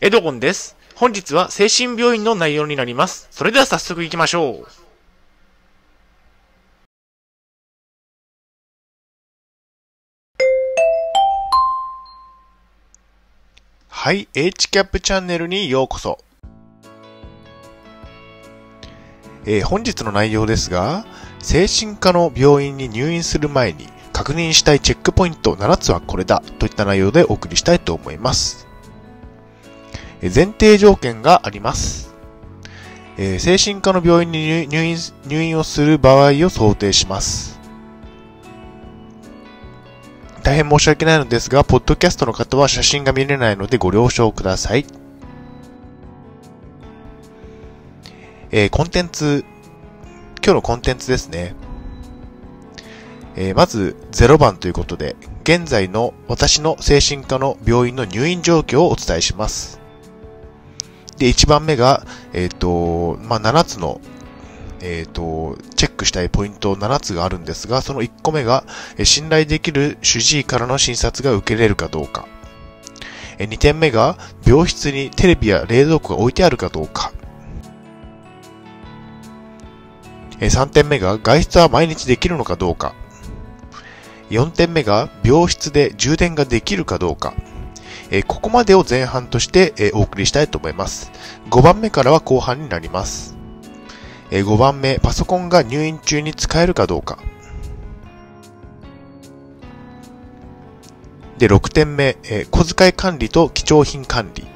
エドゴンです。本日は精神病院の内容になります。それでは早速行きましょう。はい、HCAP チャンネルにようこそ。えー本日の内容ですが、精神科の病院に入院する前に確認したいチェックポイント7つはこれだといった内容でお送りしたいと思います。前提条件があります。え精神科の病院に入入院入院をする場合を想定します。大変申し訳ないのですが、ポッドキャストの方は写真が見れないのでご了承ください。えーコンテンツ、今日のコンテンツですね。えーまず0番ということで、現在の私の精神科の病院の入院状況をお伝えします。で、1番目が、えっ、と、まあ、7つの、えっ、と、チェックしたいポイント7つがあるんですが、その1個目が、え信頼できる主治医からの診察が受けれるかどうか。え2点目が、病室にテレビや冷蔵庫が置いてあるかどうか。え3点目が、外出は毎日できるのかどうか。4点目が、病室で充電ができるかどうか。えーここまでを前半として、えーお送りしたいと思います。5番目からは後半になります。えー5番目、パソコンが入院中に使えるかどうか。で、6点目、えー小遣い管理と貴重品管理。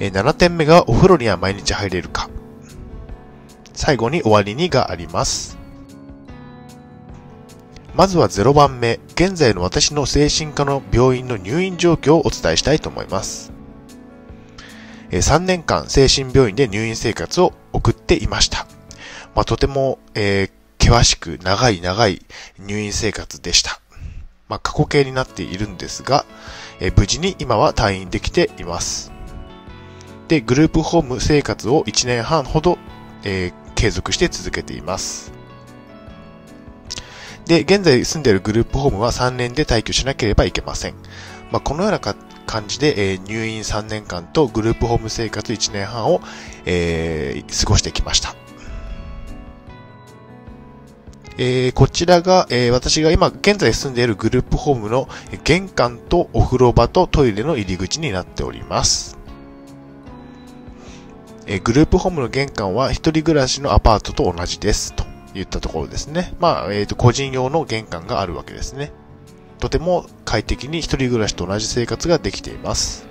えー7点目がお風呂には毎日入れるか。最後に終わりにがあります。まずは0番目、現在の私の精神科の病院の入院状況をお伝えしたいと思います。3年間精神病院で入院生活を送っていました。まあ、とても、えー険しく長い長い入院生活でした。まあ、過去形になっているんですが、えー無事に今は退院できています。で、グループホーム生活を1年半ほど、えー継続して続けています。で、現在住んでいるグループホームは3年で退去しなければいけません。まあ、このようなか感じで、えー入院3年間とグループホーム生活1年半を、えー過ごしてきました。えーこちらが、えー私が今現在住んでいるグループホームの玄関とお風呂場とトイレの入り口になっております。えーグループホームの玄関は一人暮らしのアパートと同じです。といったところですね。まあ、えっ、と、個人用の玄関があるわけですね。とても快適に一人暮らしと同じ生活ができています。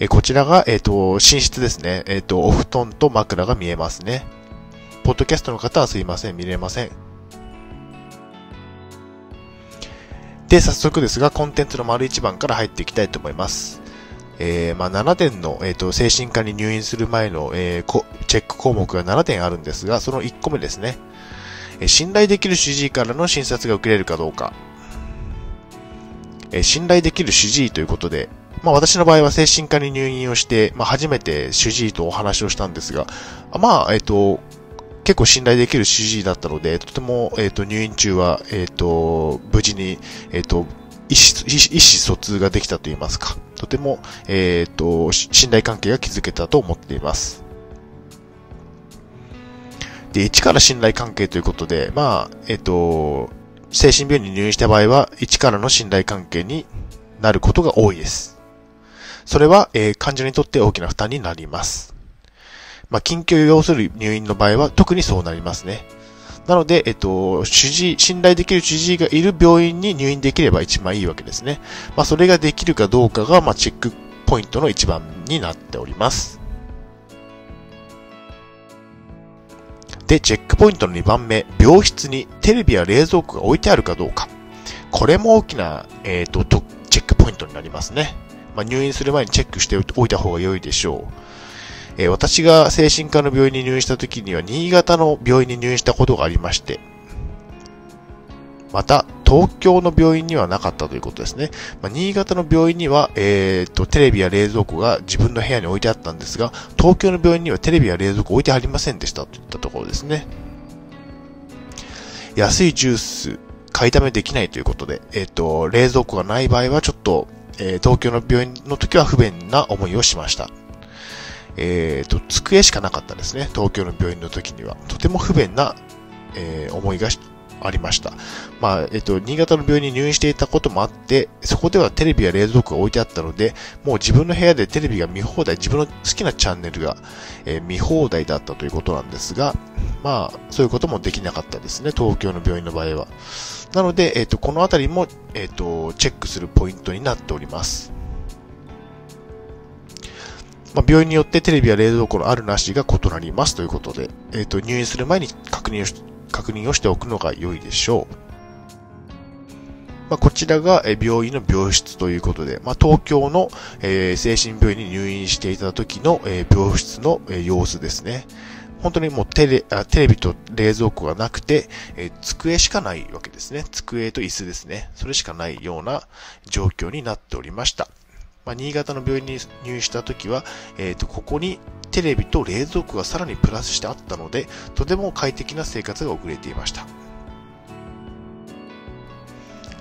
えーこちらが、えっ、と、寝室ですね。えっ、と、お布団と枕が見えますね。ポッドキャストの方はすいません、見れません。で、早速ですが、コンテンツの丸1番から入っていきたいと思います。えー、まあ、7点の、えっ、と、精神科に入院する前の、えーチェック項目が7点あるんですが、その1個目ですね。えー信頼できる主治医からの診察が受けれるかどうか。えー信頼できる主治医ということで、まあ私の場合は精神科に入院をして、まあ初めて主治医とお話をしたんですが、まあ、えっ、と、結構信頼できる主治医だったので、とても、えっ、と、入院中は、えっ、と、無事に、えっ、と、意思疎通ができたと言いますか。とても、えっ、と、信頼関係が築けたと思っています。で、一から信頼関係ということで、まあ、えっ、と、精神病院に入院した場合は、一からの信頼関係になることが多いです。それは、えー患者にとって大きな負担になります。まあ、緊急を要する入院の場合は特にそうなりますね。なので、えっと、主治医、信頼できる主治医がいる病院に入院できれば一番いいわけですね。まあ、それができるかどうかが、まあ、チェックポイントの一番になっております。で、チェックポイントの2番目、病室にテレビや冷蔵庫が置いてあるかどうか。これも大きな、えっ、と、とチェックポイントになりますね。まあ、入院する前にチェックしておいた方が良いでしょう。え私が精神科の病院に入院した時には、新潟の病院に入院したことがありまして、また、東京の病院にはなかったということですね。まあ、新潟の病院には、えー、と、テレビや冷蔵庫が自分の部屋に置いてあったんですが、東京の病院にはテレビや冷蔵庫置いてありませんでしたといったところですね。安いジュース、買いだめできないということで、えっ、と、冷蔵庫がない場合はちょっと、えー、東京の病院の時は不便な思いをしました。えっ、ー、と、机しかなかったですね。東京の病院の時には。とても不便な、えー、思いがありました。まあ、えっと、新潟の病院に入院していたこともあって、そこではテレビや冷蔵庫が置いてあったので、もう自分の部屋でテレビが見放題、自分の好きなチャンネルが、えー、見放題だったということなんですが、まあ、そういうこともできなかったですね、東京の病院の場合は。なので、えっと、このあたりも、えっと、チェックするポイントになっております。まあ、病院によってテレビや冷蔵庫のあるなしが異なりますということで、えっ、と、入院する前に確認をし確認をしておくのが良いでしょう。まあ、こちらが病院の病室ということで、まあ、東京の、えー、精神病院に入院していた時の、えー、病室の、えー、様子ですね。本当にもうテレあテレビと冷蔵庫がなくて、えー、机しかないわけですね。机と椅子ですね。それしかないような状況になっておりました。まあ、新潟の病院に入院した時は、えっ、ー、と、ここにテレビと冷蔵庫がさらにプラスしてあったので、とても快適な生活が送れていました。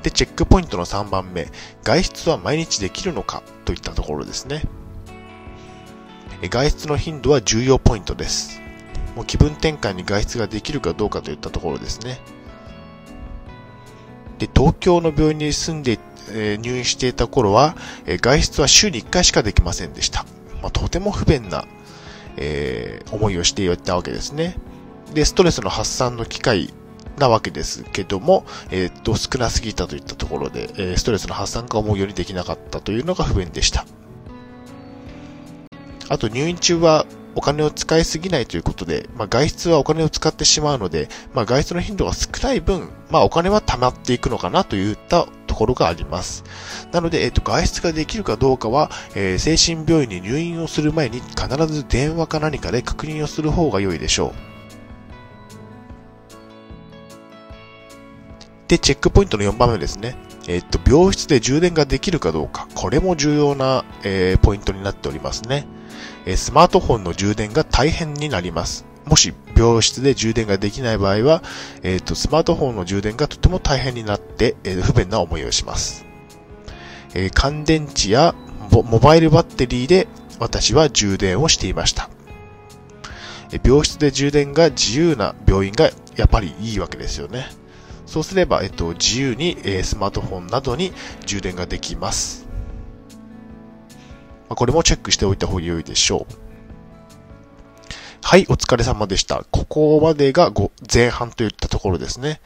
で、チェックポイントの3番目、外出は毎日できるのかといったところですね。外出の頻度は重要ポイントです。もう気分転換に外出ができるかどうかといったところですね。で、東京の病院に住んで、え、入院していた頃は、え、外出は週に1回しかできませんでした。まあ、とても不便なえー、思いをしていたわけですね。で、ストレスの発散の機会なわけですけども、えー、っと、少なすぎたといったところで、え、ストレスの発散が思うようにできなかったというのが不便でした。あと入院中はお金を使いすぎないということで、まあ、外出はお金を使ってしまうので、まあ、外出の頻度が少ない分、まあ、お金は貯まっていくのかなといったころがあります。なので、えっ、と、外出ができるかどうかは、えー、精神病院に入院をする前に必ず電話か何かで確認をする方が良いでしょう。で、チェックポイントの4番目ですね。えっと、病室で充電ができるかどうか。これも重要な、えー、ポイントになっておりますね。えスマートフォンの充電が大変になります。もし病室で充電ができない場合は、えっ、ー、と、スマートフォンの充電がとても大変になって、えー、不便な思いをします。えー、乾電池やモバイルバッテリーで私は充電をしていました。え病室で充電が自由な病院がやっぱりいいわけですよね。そうすれば、えっと、自由に、えスマートフォンなどに充電ができます。これもチェックしておいた方が良いでしょう。はい、お疲れ様でした。ここまでが前半といったところですね。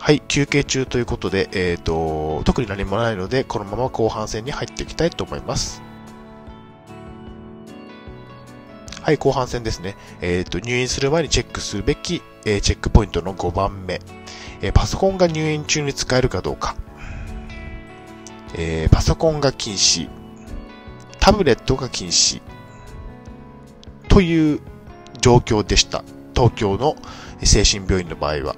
はい、休憩中ということで、えっ、ー、と、特に何もないので、このまま後半戦に入っていきたいと思います。はい、後半戦ですね。えっ、ー、と、入院する前にチェックすべき、えー、チェックポイントの5番目。えパソコンが入院中に使えるかどうか。えー、パソコンが禁止、タブレットが禁止、という状況でした。東京の精神病院の場合は。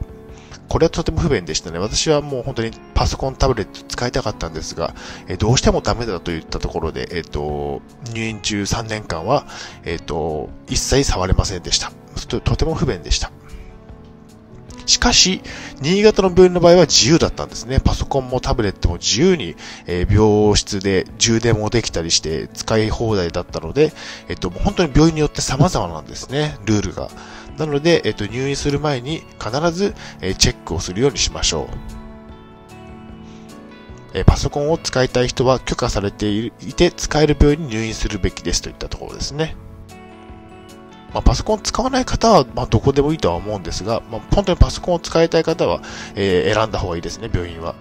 これはとても不便でしたね。私はもう本当にパソコン、タブレット使いたかったんですが、えどうしてもダメだと言ったところで、えっ、と、入院中3年間は、えっ、と、一切触れませんでした。とても不便でした。しかし、新潟の病院の場合は自由だったんですね。パソコンもタブレットも自由に、えー、病室で充電もできたりして使い放題だったので、えっと、本当に病院によって様々なんですね、ルールが。なので、えっと、入院する前に必ず、えー、チェックをするようにしましょう。えパソコンを使いたい人は許可されていて使える病院に入院するべきですといったところですね。まあ、パソコン使わない方は、まあ、どこでもいいとは思うんですが、まあ、本当にパソコンを使いたい方は、えー、選んだ方がいいですね、病院は。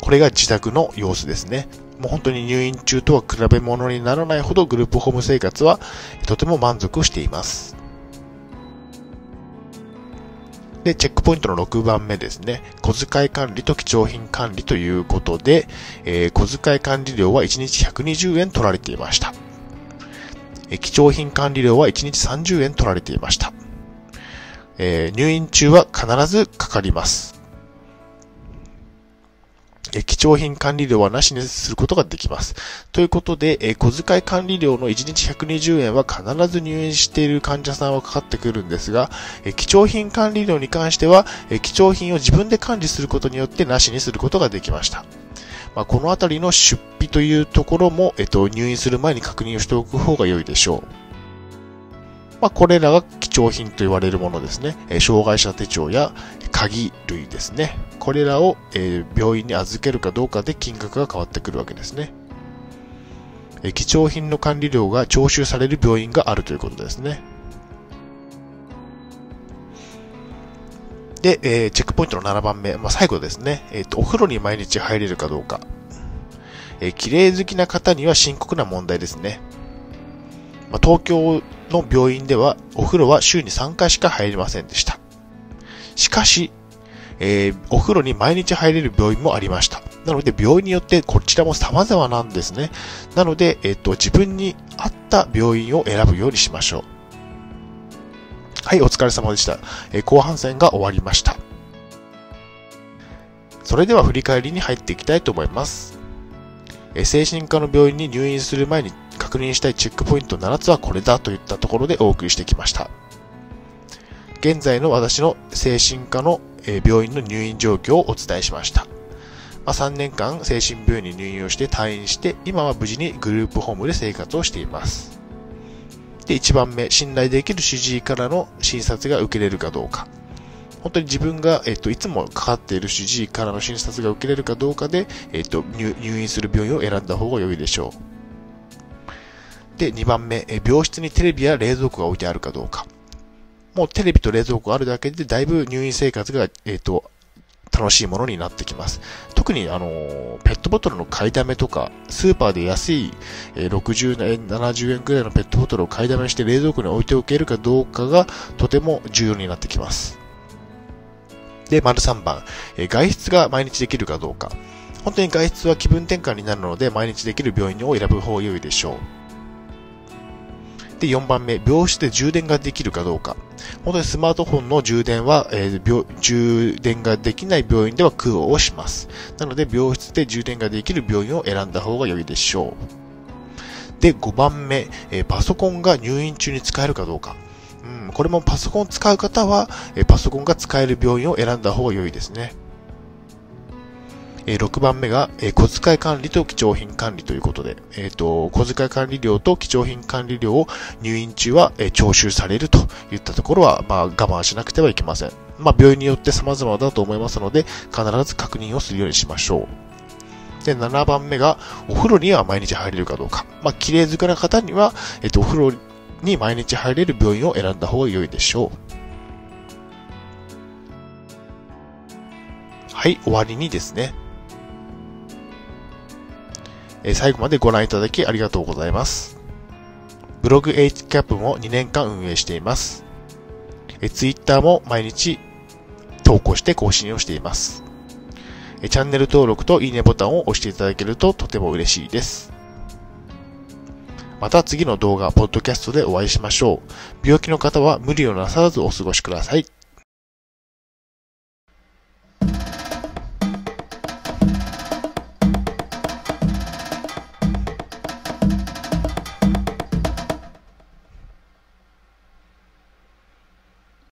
これが自宅の様子ですね。もう本当に入院中とは比べ物にならないほどグループホーム生活はとても満足しています。で、チェックポイントの6番目ですね。小遣い管理と貴重品管理ということで、えー、小遣い管理料は1日120円取られていました。貴重品管理料は1日30円取られていました。えー、入院中は必ずかかります。え貴重品管理料はなしにすることができます。ということで、え小遣い管理料の1日120円は必ず入院している患者さんはかかってくるんですが、え貴重品管理料に関しては、え貴重品を自分で管理することによってなしにすることができました。まあ、このあたりの出費というところも、えっと、入院する前に確認をしておく方が良いでしょう。まあ、これらが貴重品と言われるものですね。え障害者手帳や鍵類ですね。これらを、え病院に預けるかどうかで金額が変わってくるわけですね。貴重品の管理料が徴収される病院があるということですね。で、えー、チェックポイントの7番目、まあ、最後ですね。えっ、ー、と、お風呂に毎日入れるかどうか。えー、綺麗好きな方には深刻な問題ですね。まあ、東京の病院では、お風呂は週に3回しか入れませんでした。しかし、えー、お風呂に毎日入れる病院もありました。なので、病院によってこちらも様々なんですね。なので、えっ、と、自分に合った病院を選ぶようにしましょう。はい、お疲れ様でした。え、後半戦が終わりました。それでは振り返りに入っていきたいと思います。え、精神科の病院に入院する前に確認したいチェックポイント7つはこれだといったところでお送りしてきました。現在の私の精神科の病院の入院状況をお伝えしました。ま、3年間精神病院に入院をして退院して、今は無事にグループホームで生活をしています。で、1番目、信頼できる主治医からの診察が受けれるかどうか。本当に自分が、えっと、いつもかかっている主治医からの診察が受けれるかどうかで、えっと、入院する病院を選んだ方が良いでしょう。で、2番目、病室にテレビや冷蔵庫が置いてあるかどうか。もうテレビと冷蔵庫があるだけでだいぶ入院生活が、えっ、と、楽しいものになってきます。特に、あの、ペットボトルの買いだめとか、スーパーで安い、60円、70円くらいのペットボトルを買いだめして冷蔵庫に置いておけるかどうかがとても重要になってきます。で、丸3番、外出が毎日できるかどうか。本当に外出は気分転換になるので、毎日できる病院を選ぶ方が良いでしょう。で、4番目、病室で充電ができるかどうか。本当にスマートフォンの充電は、えー、充電ができない病院では苦労をします。なので、病室で充電ができる病院を選んだ方が良いでしょう。で、5番目、えー、パソコンが入院中に使えるかどうか。うん、これもパソコンを使う方は、えー、パソコンが使える病院を選んだ方が良いですね。え6番目が、え小遣い管理と貴重品管理ということで、えっ、ー、と、小遣い管理料と貴重品管理料を入院中は、え徴収されるといったところは、まあ、我慢しなくてはいけません。まあ、病院によって様々だと思いますので、必ず確認をするようにしましょう。で、7番目が、お風呂には毎日入れるかどうか。まあ、綺麗好きな方には、えっ、と、お風呂に毎日入れる病院を選んだ方が良いでしょう。はい、終わりにですね。え最後までご覧いただきありがとうございます。ブログ HCAP も2年間運営しています。え Twitter も毎日投稿して更新をしています。チャンネル登録といいねボタンを押していただけるととても嬉しいです。また次の動画、ポッドキャストでお会いしましょう。病気の方は無理をなさらずお過ごしください。